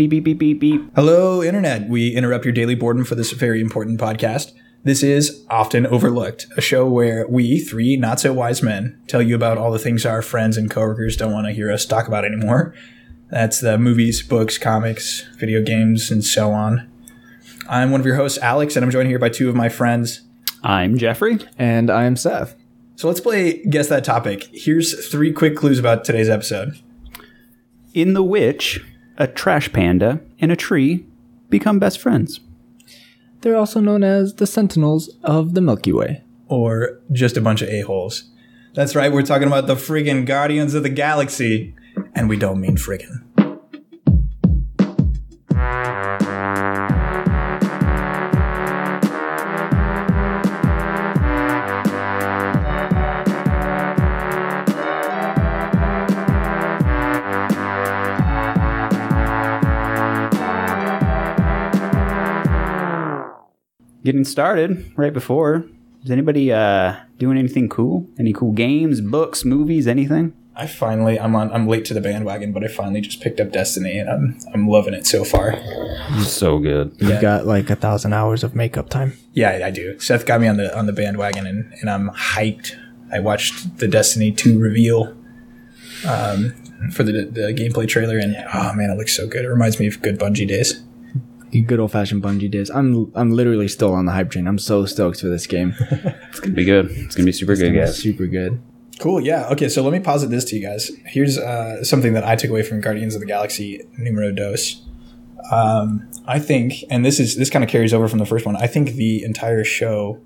Beep, beep, beep, beep, beep. Hello, Internet. We interrupt your daily boredom for this very important podcast. This is Often Overlooked, a show where we, three not so wise men, tell you about all the things our friends and coworkers don't want to hear us talk about anymore. That's the movies, books, comics, video games, and so on. I'm one of your hosts, Alex, and I'm joined here by two of my friends. I'm Jeffrey. And I'm Seth. So let's play Guess That Topic. Here's three quick clues about today's episode. In The Witch, a trash panda and a tree become best friends. They're also known as the Sentinels of the Milky Way. Or just a bunch of a-holes. That's right, we're talking about the friggin' Guardians of the Galaxy. And we don't mean friggin'. Getting started right before. Is anybody uh, doing anything cool? Any cool games, books, movies, anything? I finally I'm on I'm late to the bandwagon, but I finally just picked up Destiny and I'm I'm loving it so far. So good. You've got like a thousand hours of makeup time. Yeah, I do. Seth got me on the on the bandwagon and, and I'm hyped. I watched the Destiny 2 reveal um, for the the gameplay trailer and oh man, it looks so good. It reminds me of good Bungie days. Good old fashioned Bungie days. I'm I'm literally still on the hype train. I'm so stoked for this game. It's gonna be good. It's gonna be super good, guys. Super good. Cool. Yeah. Okay. So let me posit this to you guys. Here's uh, something that I took away from Guardians of the Galaxy Numero Dos. Um, I think, and this is this kind of carries over from the first one. I think the entire show,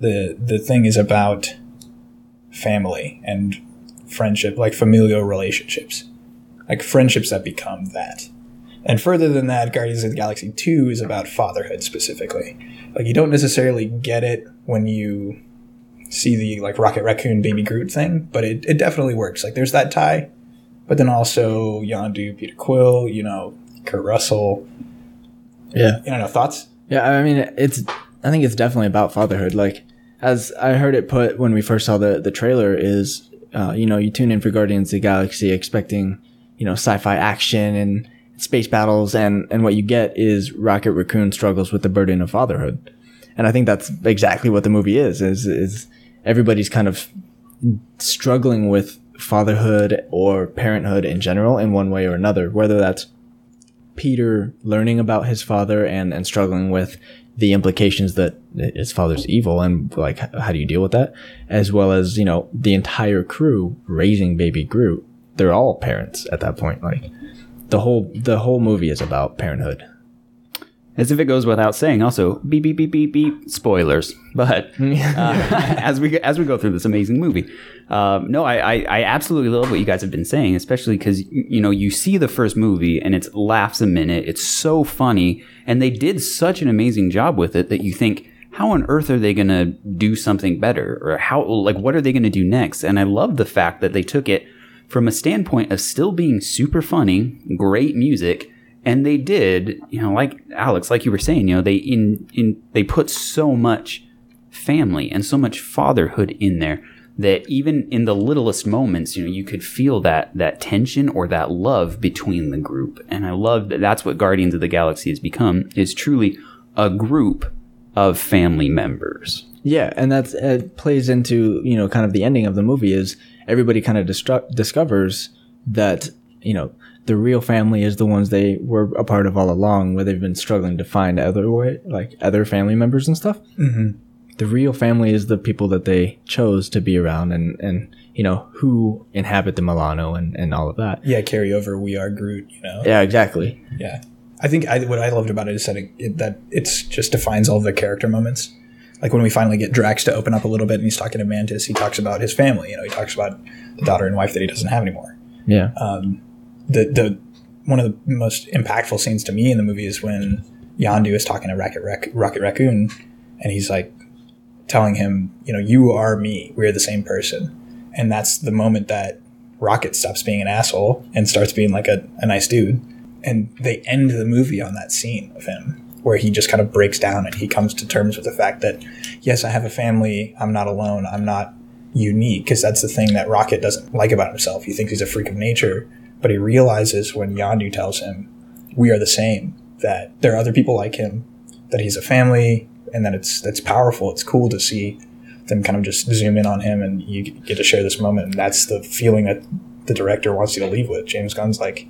the the thing is about family and friendship, like familial relationships, like friendships that become that. And further than that, Guardians of the Galaxy 2 is about fatherhood specifically. Like you don't necessarily get it when you see the like Rocket Raccoon Baby Groot thing, but it, it definitely works. Like there's that tie, but then also Yondu, Peter Quill, you know, Kurt Russell. Yeah. You know, thoughts? Yeah, I mean it's I think it's definitely about fatherhood. Like as I heard it put when we first saw the the trailer is uh, you know, you tune in for Guardians of the Galaxy expecting, you know, sci-fi action and space battles and and what you get is Rocket Raccoon struggles with the burden of fatherhood. And I think that's exactly what the movie is is is everybody's kind of struggling with fatherhood or parenthood in general in one way or another, whether that's Peter learning about his father and, and struggling with the implications that his father's evil and like how do you deal with that as well as you know the entire crew raising baby groot they're all parents at that point like the whole the whole movie is about parenthood As if it goes without saying, also beep beep beep beep beep spoilers. But uh, as we as we go through this amazing movie, um, no, I, I I absolutely love what you guys have been saying, especially because you know you see the first movie and it's laughs a minute, it's so funny, and they did such an amazing job with it that you think. How on earth are they going to do something better? Or how, like, what are they going to do next? And I love the fact that they took it from a standpoint of still being super funny, great music, and they did, you know, like Alex, like you were saying, you know, they in in they put so much family and so much fatherhood in there that even in the littlest moments, you know, you could feel that that tension or that love between the group. And I love that that's what Guardians of the Galaxy has become is truly a group of family members. Yeah, and that's it plays into you know kind of the ending of the movie is everybody kind of distru- discovers that you know the real family is the ones they were a part of all along, where they've been struggling to find other way like other family members and stuff. Mm-hmm. The real family is the people that they chose to be around and and you know who inhabit the Milano and and all of that. Yeah, carry over. We are Groot. You know. Yeah, exactly. Yeah. I think I, what I loved about it is that it, it, that it's just defines all the character moments. Like when we finally get Drax to open up a little bit and he's talking to Mantis, he talks about his family. You know, he talks about the daughter and wife that he doesn't have anymore. Yeah. Um, the the one of the most impactful scenes to me in the movie is when Yondu is talking to Rocket Rac- Rocket Raccoon, and he's like telling him, you know, you are me. We're the same person, and that's the moment that Rocket stops being an asshole and starts being like a, a nice dude. And they end the movie on that scene of him where he just kind of breaks down and he comes to terms with the fact that, yes, I have a family. I'm not alone. I'm not unique because that's the thing that Rocket doesn't like about himself. He thinks he's a freak of nature, but he realizes when Yondu tells him, we are the same. That there are other people like him. That he's a family, and that it's it's powerful. It's cool to see them kind of just zoom in on him, and you get to share this moment. And that's the feeling that the director wants you to leave with. James Gunn's like,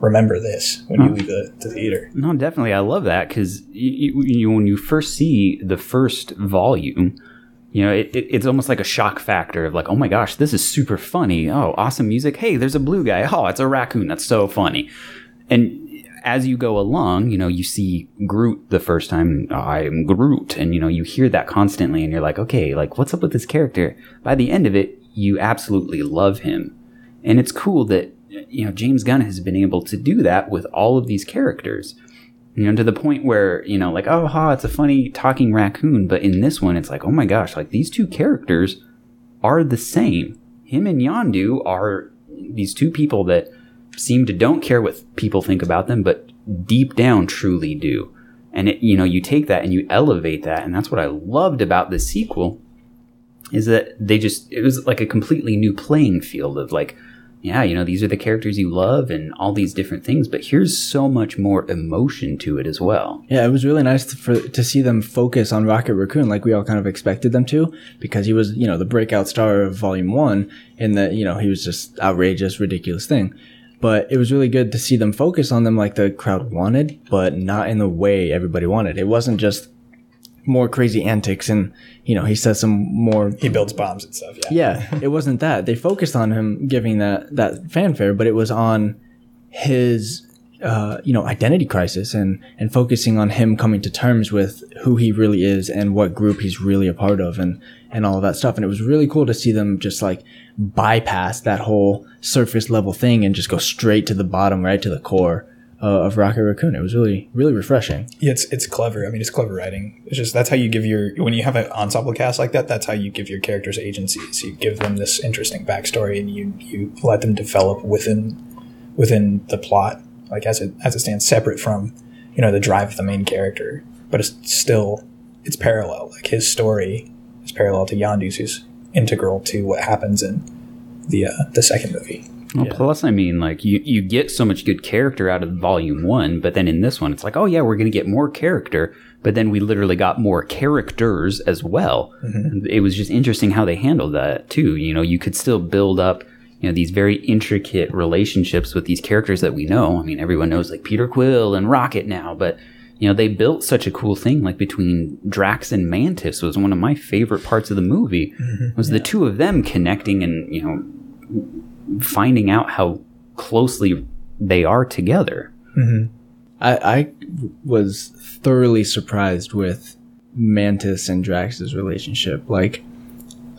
remember this when you leave the, the theater. No, definitely, I love that because you, you, when you first see the first volume, you know, it, it, it's almost like a shock factor of like, oh my gosh, this is super funny. Oh, awesome music. Hey, there's a blue guy. Oh, it's a raccoon. That's so funny. And as you go along, you know, you see Groot the first time, I'm Groot. And, you know, you hear that constantly and you're like, okay, like, what's up with this character? By the end of it, you absolutely love him. And it's cool that, you know, James Gunn has been able to do that with all of these characters. You know, to the point where, you know, like, oh, ha, it's a funny talking raccoon. But in this one, it's like, oh my gosh, like these two characters are the same. Him and Yondu are these two people that seem to don't care what people think about them, but deep down truly do. And it, you know, you take that and you elevate that, and that's what I loved about the sequel is that they just it was like a completely new playing field of like yeah, you know, these are the characters you love and all these different things, but here's so much more emotion to it as well. Yeah, it was really nice to, for, to see them focus on Rocket Raccoon like we all kind of expected them to, because he was, you know, the breakout star of Volume 1, and that, you know, he was just outrageous, ridiculous thing but it was really good to see them focus on them like the crowd wanted, but not in the way everybody wanted. It wasn't just more crazy antics and you know he says some more he builds bombs and stuff yeah. Yeah it wasn't that. They focused on him giving that that fanfare but it was on his uh, you know identity crisis and and focusing on him coming to terms with who he really is and what group he's really a part of and and all of that stuff. And it was really cool to see them just like bypass that whole surface level thing and just go straight to the bottom, right to the core uh, of Rocket Raccoon. It was really, really refreshing. Yeah, it's it's clever. I mean, it's clever writing. It's just that's how you give your when you have an ensemble cast like that. That's how you give your characters agency. So you give them this interesting backstory, and you you let them develop within within the plot, like as it as it stands, separate from you know the drive of the main character. But it's still it's parallel. Like his story is parallel to Yondu's, who's integral to what happens in the uh, the second movie. Well, yeah. plus, I mean, like you, you get so much good character out of volume one, but then in this one, it's like, oh yeah, we're going to get more character, but then we literally got more characters as well. Mm-hmm. It was just interesting how they handled that too. You know, you could still build up, you know, these very intricate relationships with these characters that we know. I mean, everyone knows like Peter Quill and Rocket now, but you know, they built such a cool thing like between Drax and Mantis was one of my favorite parts of the movie mm-hmm. was yeah. the two of them connecting and, you know, finding out how closely they are together. Mm-hmm. I, I was thoroughly surprised with Mantis and Drax's relationship. Like,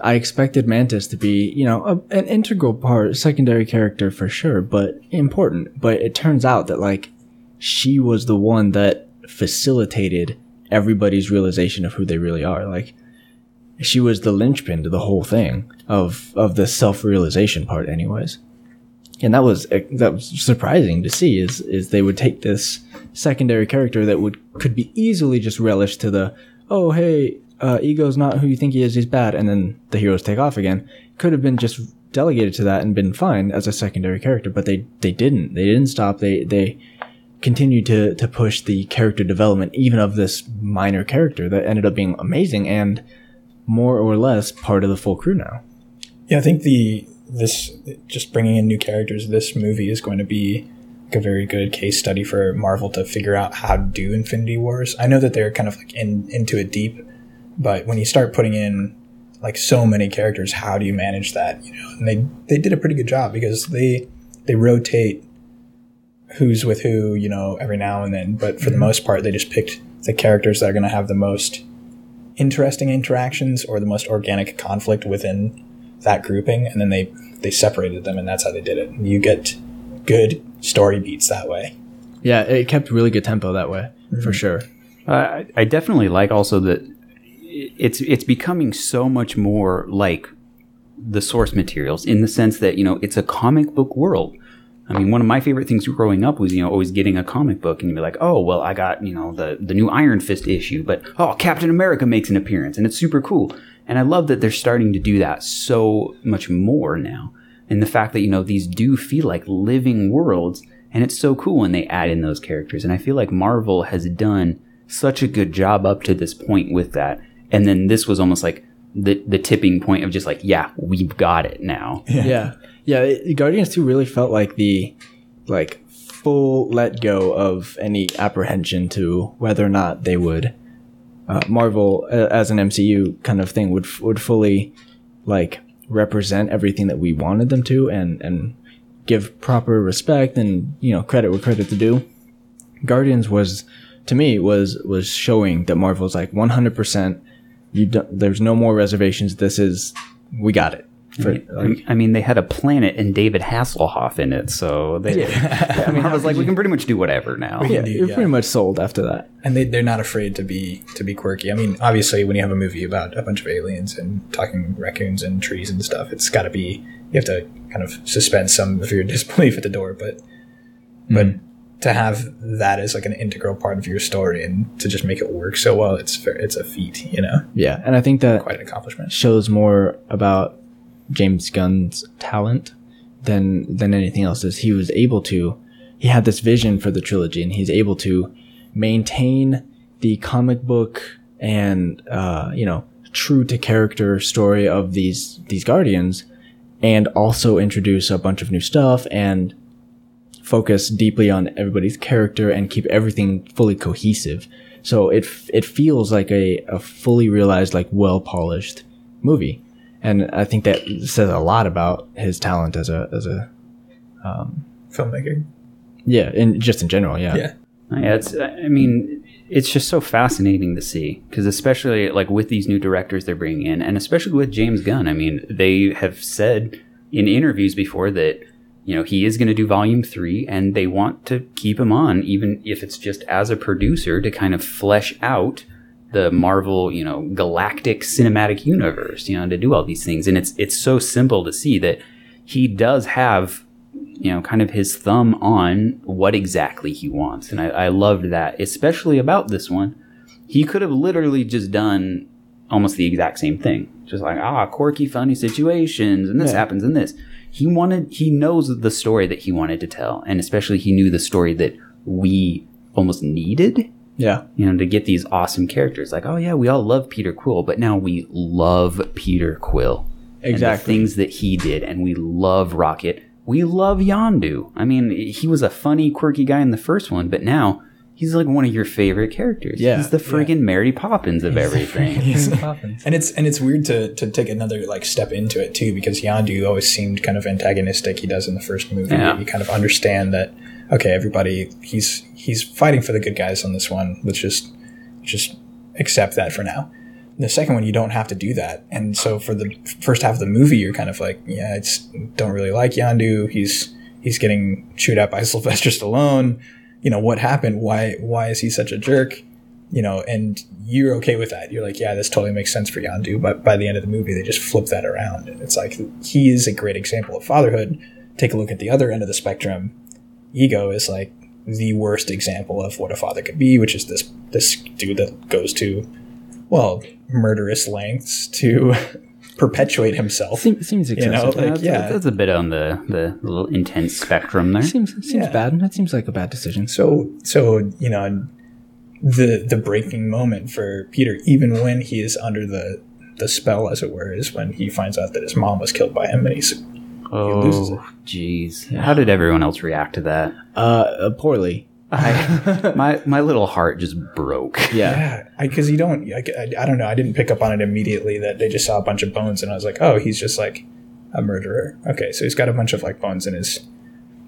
I expected Mantis to be, you know, a, an integral part, secondary character for sure, but important. But it turns out that, like, she was the one that facilitated everybody's realization of who they really are. Like she was the linchpin to the whole thing of of the self realization part, anyways. And that was that was surprising to see is is they would take this secondary character that would could be easily just relished to the oh hey uh, ego's not who you think he is he's bad and then the heroes take off again. Could have been just delegated to that and been fine as a secondary character but they they didn't. They didn't stop. They they continued to to push the character development even of this minor character that ended up being amazing and more or less part of the full crew now. Yeah, I think the this just bringing in new characters. This movie is going to be like a very good case study for Marvel to figure out how to do Infinity Wars. I know that they're kind of like in into it deep, but when you start putting in like so many characters, how do you manage that? You know, and they they did a pretty good job because they they rotate who's with who, you know, every now and then. But for mm-hmm. the most part, they just picked the characters that are going to have the most interesting interactions or the most organic conflict within that grouping, and then they they separated them, and that's how they did it. You get good story beats that way. Yeah, it kept really good tempo that way mm-hmm. for sure. Uh, I definitely like also that it's it's becoming so much more like the source materials in the sense that you know it's a comic book world I mean, one of my favorite things growing up was, you know, always getting a comic book and you'd be like, oh, well, I got, you know, the, the new Iron Fist issue, but oh, Captain America makes an appearance and it's super cool. And I love that they're starting to do that so much more now. And the fact that, you know, these do feel like living worlds And it's so cool when they add in those characters. And I feel like Marvel has done such a good job up to this point with that. And then this was almost like the the tipping point of just like, yeah, we've got it now. yeah. Yeah. It, guardians 2 really felt like the like full let go of any apprehension to whether or not they would uh, marvel uh, as an mcu kind of thing would would fully like represent everything that we wanted them to and and give proper respect and you know credit where credit to do guardians was to me was was showing that marvel's like 100% you don't, there's no more reservations this is we got it for, like, I mean, they had a planet and David Hasselhoff in it, so they. I mean, I was like, we can pretty much do whatever now. yeah, do, you're yeah. pretty much sold after that and they they're not afraid to be to be quirky. I mean, obviously, when you have a movie about a bunch of aliens and talking raccoons and trees and stuff, it's got to be you have to kind of suspend some of your disbelief at the door. But but hmm. To have that as like an integral part of your story and to just make it work so well, it's it's a feat, you know, yeah and i think that quite an accomplishment. shows more about James Gunn's talent than than anything else. Is he was able to he had this vision for the trilogy and he's able to maintain the comic book and uh, you know true to character story of these these guardians and also introduce a bunch of new stuff and focus deeply on everybody's character and keep everything fully cohesive so it it feels like a, a fully realized like well polished movie and I think that says a lot about his talent as a as a um, Filmmaking, yeah, and just in general, yeah. yeah, uh, Yeah, it's. Uh, I mean, it's just so fascinating to see because, especially like with these new directors they're bringing in, and especially with James Gunn. I mean, they have said in interviews before that you know he is going to do Volume Three, and they want to keep him on, even if it's just as a producer to kind of flesh out the Marvel, you know, galactic cinematic universe, you know, to do all these things. And it's it's so simple to see that he does have you know, kind of his thumb on what exactly he wants. And I, I loved that, especially about this one. He could have literally just done almost the exact same thing. Just like, ah, quirky, funny situations, and this happens and this. He wanted, he knows the story that he wanted to tell. And especially he knew the story that we almost needed, Yeah. you know, to get these awesome characters. Like, oh yeah, we all love Peter Quill, but now we love Peter Quill. And the Exactly. things that he did, and we love Rocket. We love Yondu. I mean, he was a funny, quirky guy in the first one, but now he's like one of your favorite characters. Yeah, he's the friggin' Mary Poppins of everything. and it's and it's weird to to take another like step into it too because Yondu always seemed kind of antagonistic. He does in the first movie. Yeah. You kind of understand that okay, everybody he's he's fighting for the good guys on this one. Let's just just accept that for now. The second one, you don't have to do that, and so for the first half of the movie, you're kind of like, yeah, it's don't really like Yondu. He's he's getting chewed out by Sylvester Stallone. You know what happened? Why why is he such a jerk? you know, and you're okay with that. You're like, yeah, this totally makes sense for Yondu. But by the end of the movie, they just flip that around. And it's like, he is a great example of fatherhood. Take a look at the other end of the spectrum. Ego is like the worst example of what a father could be, which is this, this dude that goes to, well, murderous lengths to perpetuate himself. Seems, seems know, excessive. like- that's, yeah. that's a bit on the the little intense spectrum there. seems seems Yeah. bad. That seems like a bad decision. So, so, you know, the, the breaking moment for Peter, even when he is under the, the spell, as it were, is when he finds out that his mom was killed by him and he's loses it. Oh, jeez. How did everyone else react to that? Uh, uh poorly. I, my my little heart just broke. Yeah. Yeah, because you don't. I, I, I don't know. I didn't pick up on it immediately that they just saw a bunch of bones, and I was like, oh, he's just like a murderer. Okay, so he's got a bunch of like bones in his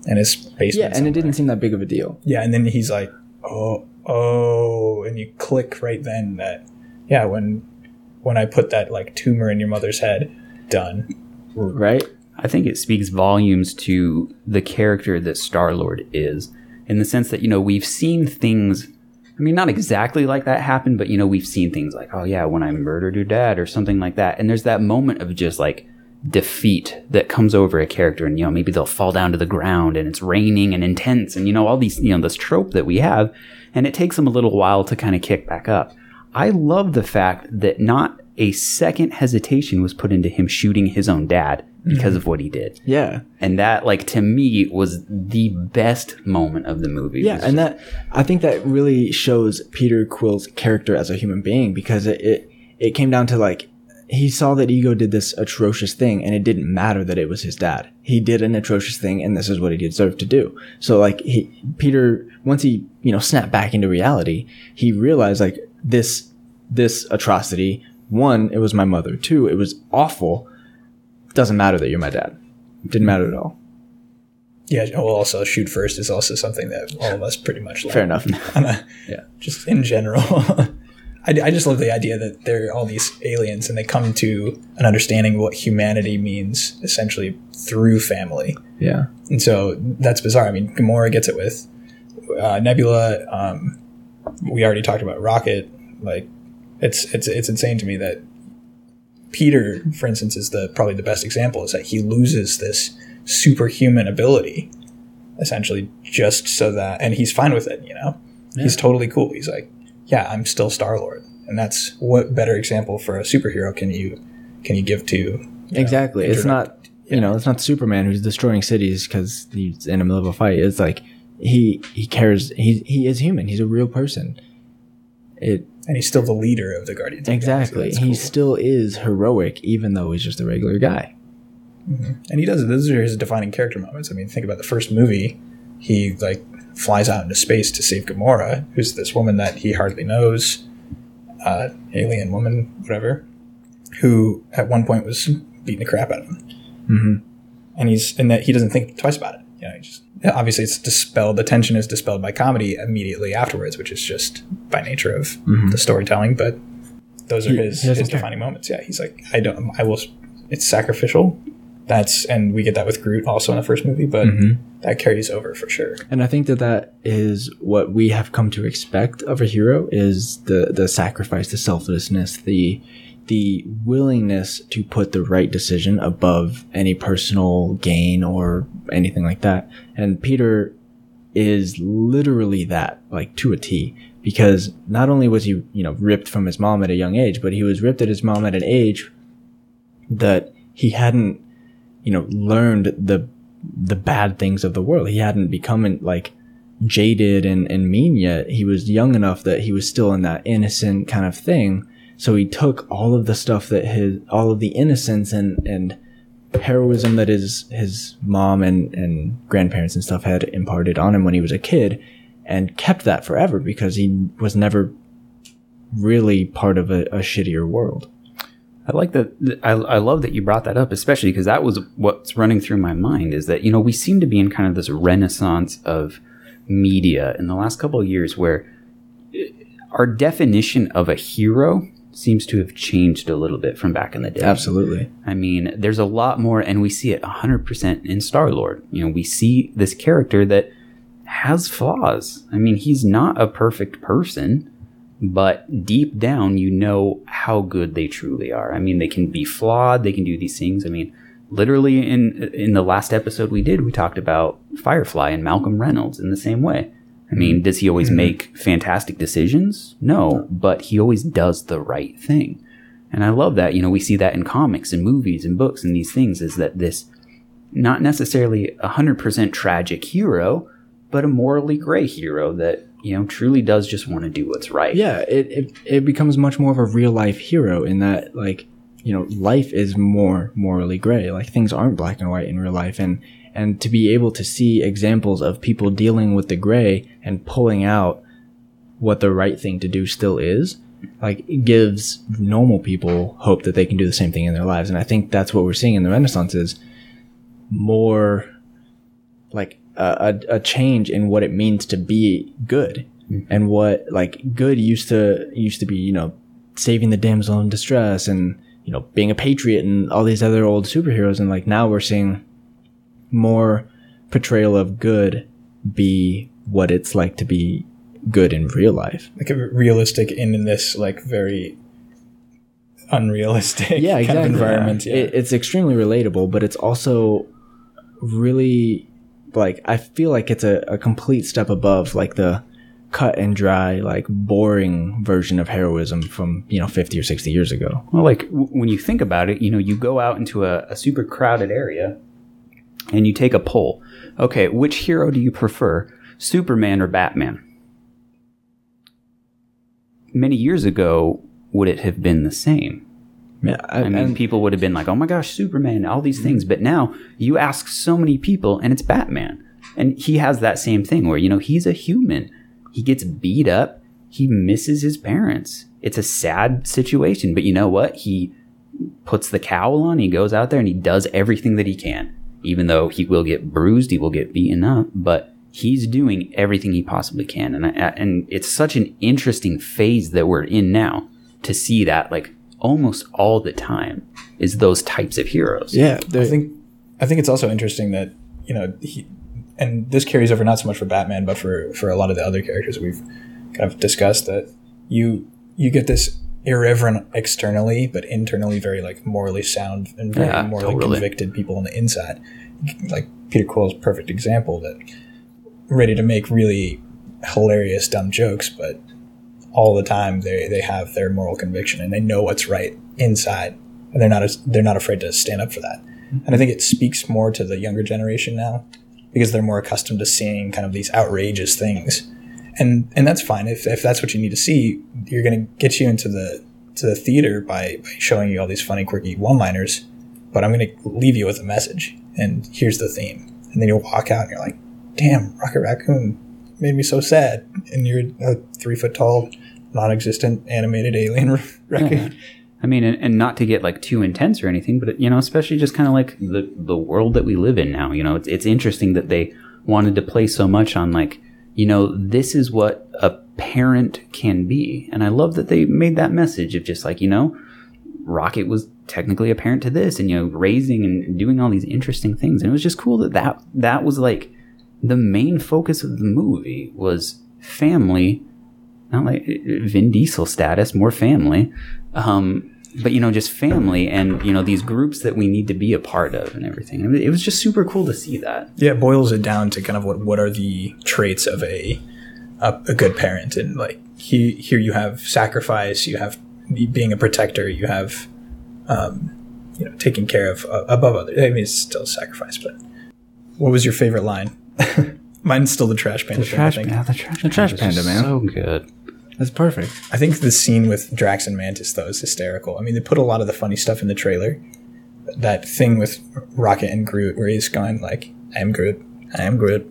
in his basement. Yeah, and it didn't seem that big of a deal. Yeah, and then he's like, oh, oh, and you click right then that yeah, when when I put that like tumor in your mother's head, done. Right? I think it speaks volumes to the character that Star Lord is, in the sense that you know we've seen things. I mean, not exactly like that happen, but you know we've seen things like, oh yeah, when I murdered your dad or something like that, and there's that moment of just like defeat that comes over a character, and you know maybe they'll fall down to the ground, and it's raining and intense, and you know all these you know this trope that we have, and it takes them a little while to kind of kick back up. I love the fact that not a second hesitation was put into him shooting his own dad because of what he did. Yeah. And that, like, to me, was the best moment of the movie. Yeah, and that I think that really shows Peter Quill's character as a human being because it, it it came down to like he saw that Ego did this atrocious thing and it didn't matter that it was his dad. He did an atrocious thing and this is what he deserved to do. So like he Peter once he, you know, snapped back into reality, he realized like this this atrocity, one, it was my mother. Two, it was awful. Doesn't matter that you're my dad. Didn't matter at all. Yeah. Well, also shoot first is also something that all of us pretty much like. Fair enough. yeah. Just in general. I, I just love the idea that there are all these aliens and they come to an understanding of what humanity means essentially through family. yeah. And so that's bizarre. I mean, Gamora gets it with uh, Nebula. Um, we already talked about Rocket. Like, it's it's it's insane to me that Peter, for instance, is the probably the best example. Is that he loses this superhuman ability, essentially, just so that, and he's fine with it. You know, he's totally cool. He's like, yeah, I'm still Star Lord, and that's what better example for a superhero can you can you give to you know, Exactly. It's interact- not you know, it's not Superman who's destroying cities because he's in the middle of a fight. It's like he he cares. He he is human. He's a real person. It and he's still the leader of the Guardians. of the exactly. He cool. still is heroic, even though he's just a regular guy. and he does it. those are his defining character moments i mean think about the first movie he like flies out into space to save gamora who's this woman that he hardly knows uh, alien woman whatever who at one point was beating the crap out of him hmm and he's and that he doesn't think twice about it you know he just obviously it's dispelled the tension is dispelled by comedy immediately afterwards which is just by nature of mm-hmm. the storytelling but those are his, his care. defining moments. Yeah he's like i don't i will it's sacrificial. That's and we get that with groot also in the first movie but mm-hmm. that carries over for sure. And I think that that is what we have come to expect of a hero is the the sacrifice, the selflessness, the the willingness to put the right decision above any personal gain or anything like that. And Peter is literally that, like to a T, because not only was he, you know, ripped from his mom at a young age, but he was ripped at his mom at an age that he hadn't, you know, learned the the bad things of the world. He hadn't become like jaded and, and mean yet. He was young enough that he was still in that innocent kind of thing. So he took all of the stuff that his, all of the innocence and, and heroism that his, his mom and, and grandparents and stuff had imparted on him when he was a kid and kept that forever because he was never really part of a, a shittier world. I like that. I, I love that you brought that up, especially because that was what's running through my mind is that, you know, we seem to be in kind of this renaissance of media in the last couple of years where eh, our definition of a hero seems to have changed a little bit from back in the day. Absolutely. I mean, there's a lot more, and we see it 100% in Star Lord. You know, we see this character that has flaws. I mean, he's not a perfect person, but deep down, you know how good they truly are. I mean, they can be flawed, they can do these things. I mean, literally in in the last episode we did, we talked about Firefly and Malcolm Reynolds in the same way. I mean, mm-hmm. does he always mm-hmm. make fantastic decisions? No, but he always does the right thing. And I love that. You know, we see that in comics and movies and books and these things is that this not necessarily a 100% tragic hero, but a morally gray hero that, you know, truly does just want to do what's right. yeah it, it it becomes much more of a real life hero in that like you know life is more morally gray like things aren't black and white in real life and and to be able to see examples of people dealing with the gray and pulling out what the right thing to do still is like gives normal people hope that they can do the same thing in their lives. And i think that's what we're seeing in the renaissance is more like a, a, a change in what it means to be good mm-hmm. and what like good used to used to be you know saving the damsel in distress and you know being a patriot and all these other old superheroes. And like now we're seeing more portrayal of good be what it's like to be good in real life like a realistic in, in this like very unrealistic yeah kind of environment yeah. It, it's extremely relatable but it's also really like i feel like it's a, a complete step above like the cut and dry, like boring version of heroism from you know 50 or 60 years ago. Well, like w- when you think about it, you know, you go out into a, a super crowded area and you take a poll. Okay, which hero do you prefer, Superman or Batman? Many years ago, would it have been the same? Yeah, I, I mean, people would have been like, "Oh my gosh, Superman!" All these things, but now you ask so many people, and it's Batman, and he has that same thing where you know he's a human. He gets beat up. He misses his parents. It's a sad situation, but you know what? He puts the cowl on. He goes out there and he does everything that he can, even though he will get bruised, he will get beaten up, but he's doing everything he possibly can, and I, and it's such an interesting phase that we're in now to see that like almost all the time is those types of heroes. yeah, I think I think it's also interesting that you know he, and this carries over not so much for Batman, but for for a lot of the other characters we've kind of discussed that you you get this irreverent externally, but internally very like morally sound and very Yeah, morally totally. convicted people on the inside. Like Peter Quill's perfect example that ready to make really hilarious dumb jokes, but all the time they they have their moral conviction and they know what's right inside, and they're not as, they're not afraid to stand up for that. Mm-hmm. And I think it speaks more to the younger generation now because they're more accustomed to seeing kind of these outrageous things, and and that's fine if if that's what you need to see. You're going to get you into the to the theater by, by showing you all these funny, quirky one-liners, but I'm going to leave you with a message, and here's the theme. And then you'll walk out and you're like, "Damn, Rocket Raccoon made me so sad." And you're a three foot tall, non-existent animated alien raccoon. I mean, and, and not to get like too intense or anything, but you know, especially just kind of like the the world that we live in now. You know, it's it's interesting that they wanted to play so much on like, you know, this is what a parent can be, and I love that they made that message of just like, you know, Rocket was technically a parent to this, and you know, raising and doing all these interesting things, and it was just cool that that that was like the main focus of the movie was family not like Vin Diesel status, more family. Um, but you know, just family and you know these groups that we need to be a part of and everything. And it was just super cool to see that. Yeah, it boils it down to kind of what what are the traits of a a, a good parent, and like he, here you have sacrifice, you have being a protector, you have um, you know taking care of uh, above others. I mean, it's still sacrifice, but what was your favorite line? Mine's still the trash panda. thing, I think. yeah, the trash, The trash panda panda, man. so good. That's perfect. I think the scene with Drax and Mantis though is hysterical. I mean, they put a lot of the funny stuff in the trailer. That thing with Rocket and Groot, where he's going like, "I am Groot, I am Groot."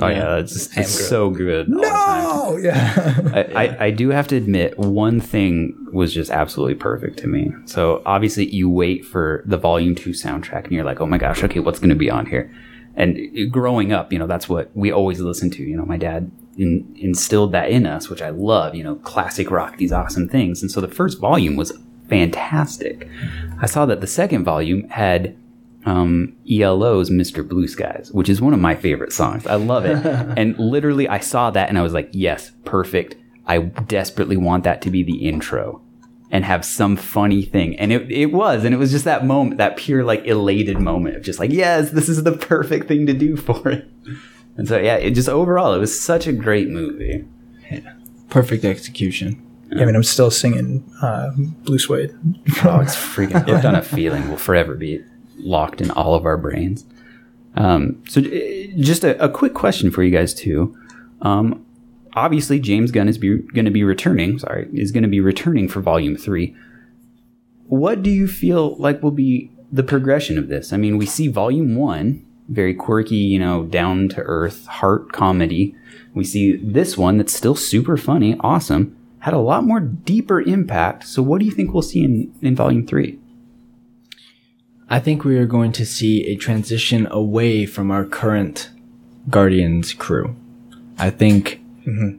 Oh yeah, it's, it's Groot. so good. No, the time. Yeah. I, I, I do have to admit, one thing was just absolutely perfect to me. So obviously, you wait for the Volume Two soundtrack, and you're like, "Oh my gosh, okay, what's going to be on here?" And growing up, you know, that's what we always listened to. You know, my dad in, instilled that in us, which I love. You know, classic rock, these awesome things. And so the first volume was fantastic. I saw that the second volume had um, ELO's Mr. Blue Skies, which is one of my favorite songs. I love it. and literally, I saw that and I was like, yes, perfect. I desperately want that to be the intro and have some funny thing. And it, it was. And it was just that moment, that pure, like, elated moment of just like, yes, this is the perfect thing to do for it. And so, yeah, it just overall, it was such a great movie. Perfect execution. Yeah, I mean, I'm still singing uh, Blue Swede. Oh, it's freaking hooked on a feeling will forever be locked in all of our brains. Um, so, just a, a quick question for you guys too. Um, obviously, James Gunn is going to be returning. Sorry, is going to be returning for Volume Three. What do you feel like will be the progression of this? I mean, we see Volume One, very quirky, you know, down to earth heart comedy. We see this one that's still super funny, awesome, had a lot more deeper impact. So, what do you think we'll see in, in Volume Three? I think we are going to see a transition away from our current Guardians crew. I think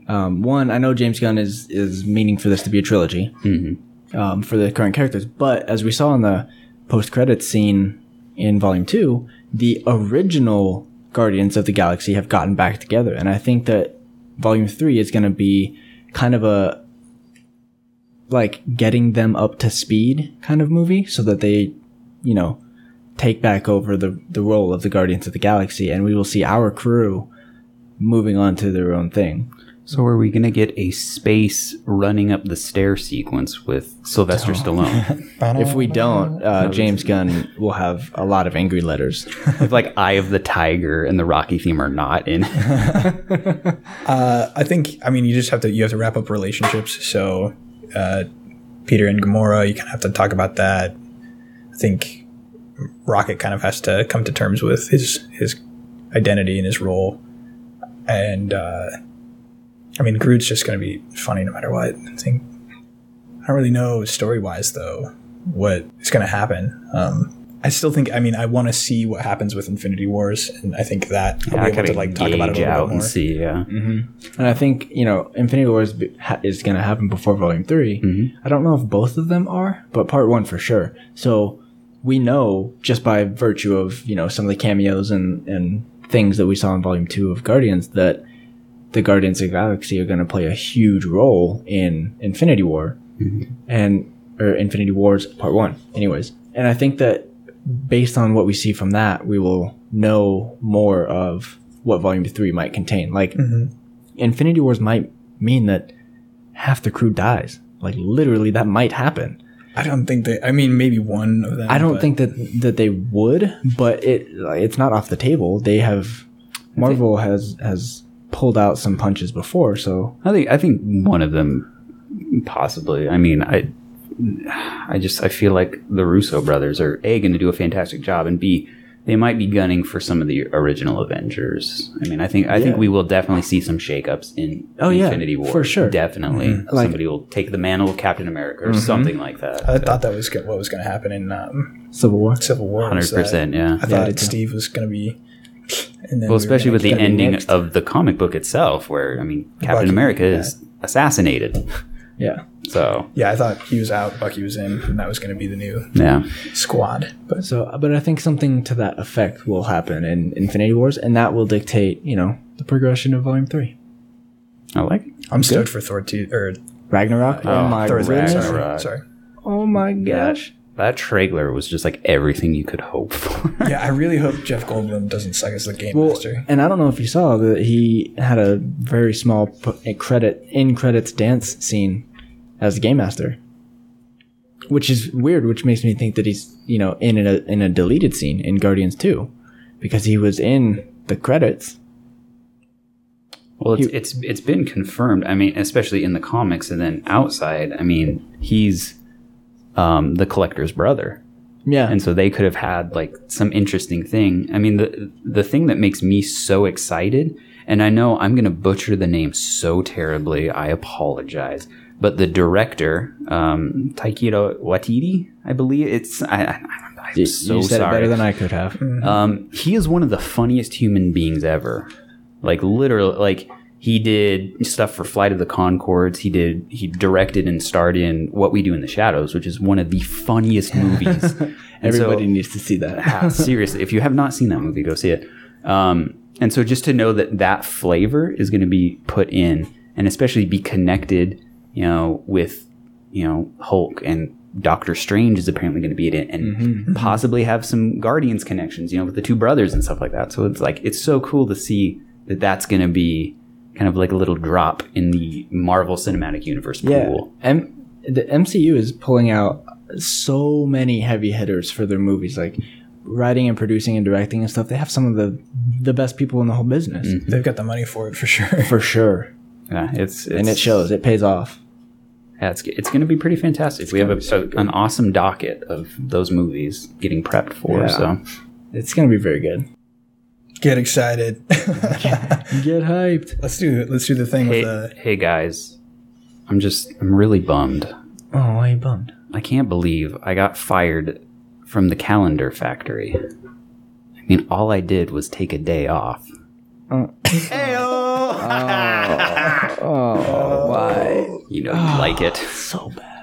um, one, I know James Gunn is is meaning for this to be a trilogy um, for the current characters, but as we saw in the post credits scene in Volume Two, the original Guardians of the Galaxy have gotten back together, and I think that Volume Three is going to be kind of a like getting them up to speed kind of movie, so that they you know, take back over the, the role of the Guardians of the Galaxy, and we will see our crew moving on to their own thing. So are we gonna get a space running up the stair sequence with Sylvester Stallone? If we don't, uh, James Gunn will have a lot of angry letters. if like Eye of the Tiger and the Rocky theme are not in. Uh, I think I mean you just have to you have to wrap up relationships. So uh, Peter and Gamora, you kind of have to talk about that. I think Rocket kind of has to come to terms with his his identity and his role, and uh, I mean Groot's just going to be funny no matter what. I think I don't really know story wise though what is going to happen. Um, I still think I mean I want to see what happens with Infinity Wars, and I think that I'll be able gotta like talk about it a little out bit and more. see. Yeah. And I think, you know, Infinity Wars is going to happen before Volume 3. I don't know if both of them are, but part one for sure. So we know just by virtue of, you know, some of the cameos and, and things that we saw in Volume 2 of Guardians that the Guardians of the Galaxy are going to play a huge role in Infinity War mm-hmm. and, or Infinity Wars Part 1, anyways. And I think that based on what we see from that, we will know more of what Volume 3 might contain. Like, mm-hmm. Infinity Wars might mean that half the crew dies. Like literally, that might happen. I don't think they. I mean, maybe one of them. I don't but- think that that they would, but it it's not off the table. They have Marvel has has pulled out some punches before, so I think I think one of them possibly. I mean, I I just I feel like the Russo brothers are a going to do a fantastic job, and b they might be gunning for some of the original Avengers. I mean, I think I think we will definitely see some shakeups in Oh, yeah, Infinity War for sure. Definitely, Like- somebody will take the mantle of Captain America or something like that. I thought that was go- what was going to happen in um, Civil War. Civil War. hundred percent. yeah. I thought Steve was going to be. And then Well, we especially with the ending next. of the comic book itself, where I mean, Captain Bucky, America is assassinated. Yeah, So Yeah, I thought he was out. Bucky was in, and that was going to be the new yeah, squad. But so but I think something to that effect will happen in Infinity Wars, and that will dictate you know the progression of Volume Three. I like it. I'm stoked for Thor two or Ragnarok. Oh, Oh, my Thor three. Ragnarok. Sorry, sorry. Oh my gosh! That trailer was just like everything you could hope for. Yeah, I really hope Jeff Goldblum doesn't suck as the game Well, master. and I don't know if you saw that he had a very small a credit in credits dance scene as the game master, which is weird. Which makes me think that he's you know in a in a deleted scene in Guardians Two, because he was in the credits. well, it's, it's it's been confirmed. I mean, especially in the comics, and then outside. I mean, he's um, the collector's brother, Yeah, and so they could have had like some interesting thing. I mean, the the thing that makes me so excited, and I know I'm gonna butcher the name so terribly. I apologize. But the director, um, Taikito Watiti, I believe it's. I, I, I'm you, so you said sorry. it better than I could have. Um, he is one of the funniest human beings ever. Like literally, like he did stuff for Flight of the Conchords. He did. He directed and starred in What We Do in the Shadows, which is one of the funniest movies. Everybody so- needs to see that. Seriously, if you have not seen that movie, go see it. Um, and so just to know that that flavor is going to be put in, and especially be connected, you know, with you know Hulk and Doctor Strange is apparently going to be in it, and possibly have some Guardians connections, you know, with the two brothers and stuff like that. So it's like it's so cool to see that that's going to be kind of like a little drop in the Marvel Cinematic Universe pool. Yeah, pool. M- the MCU is pulling out so many heavy hitters for their movies, like writing and producing and directing and stuff. They have some of the the best people in the whole business, mm-hmm. They've got the money for it for sure. for sure, Yeah, it's, it's and it shows. It pays off. Yeah, it's, it's going to be pretty fantastic. we have a, a- an awesome docket of those movies getting prepped for. Yeah. So It's gonna be very good. Get excited. Get hyped. let's do it. let's do the thing hey, with the hey guys, I'm just I'm really bummed. Oh, why are you bummed? I can't believe I got fired from the calendar factory. I mean, all I did was take a day off. Oh, oh. oh. oh why? You know, you like it. So bad.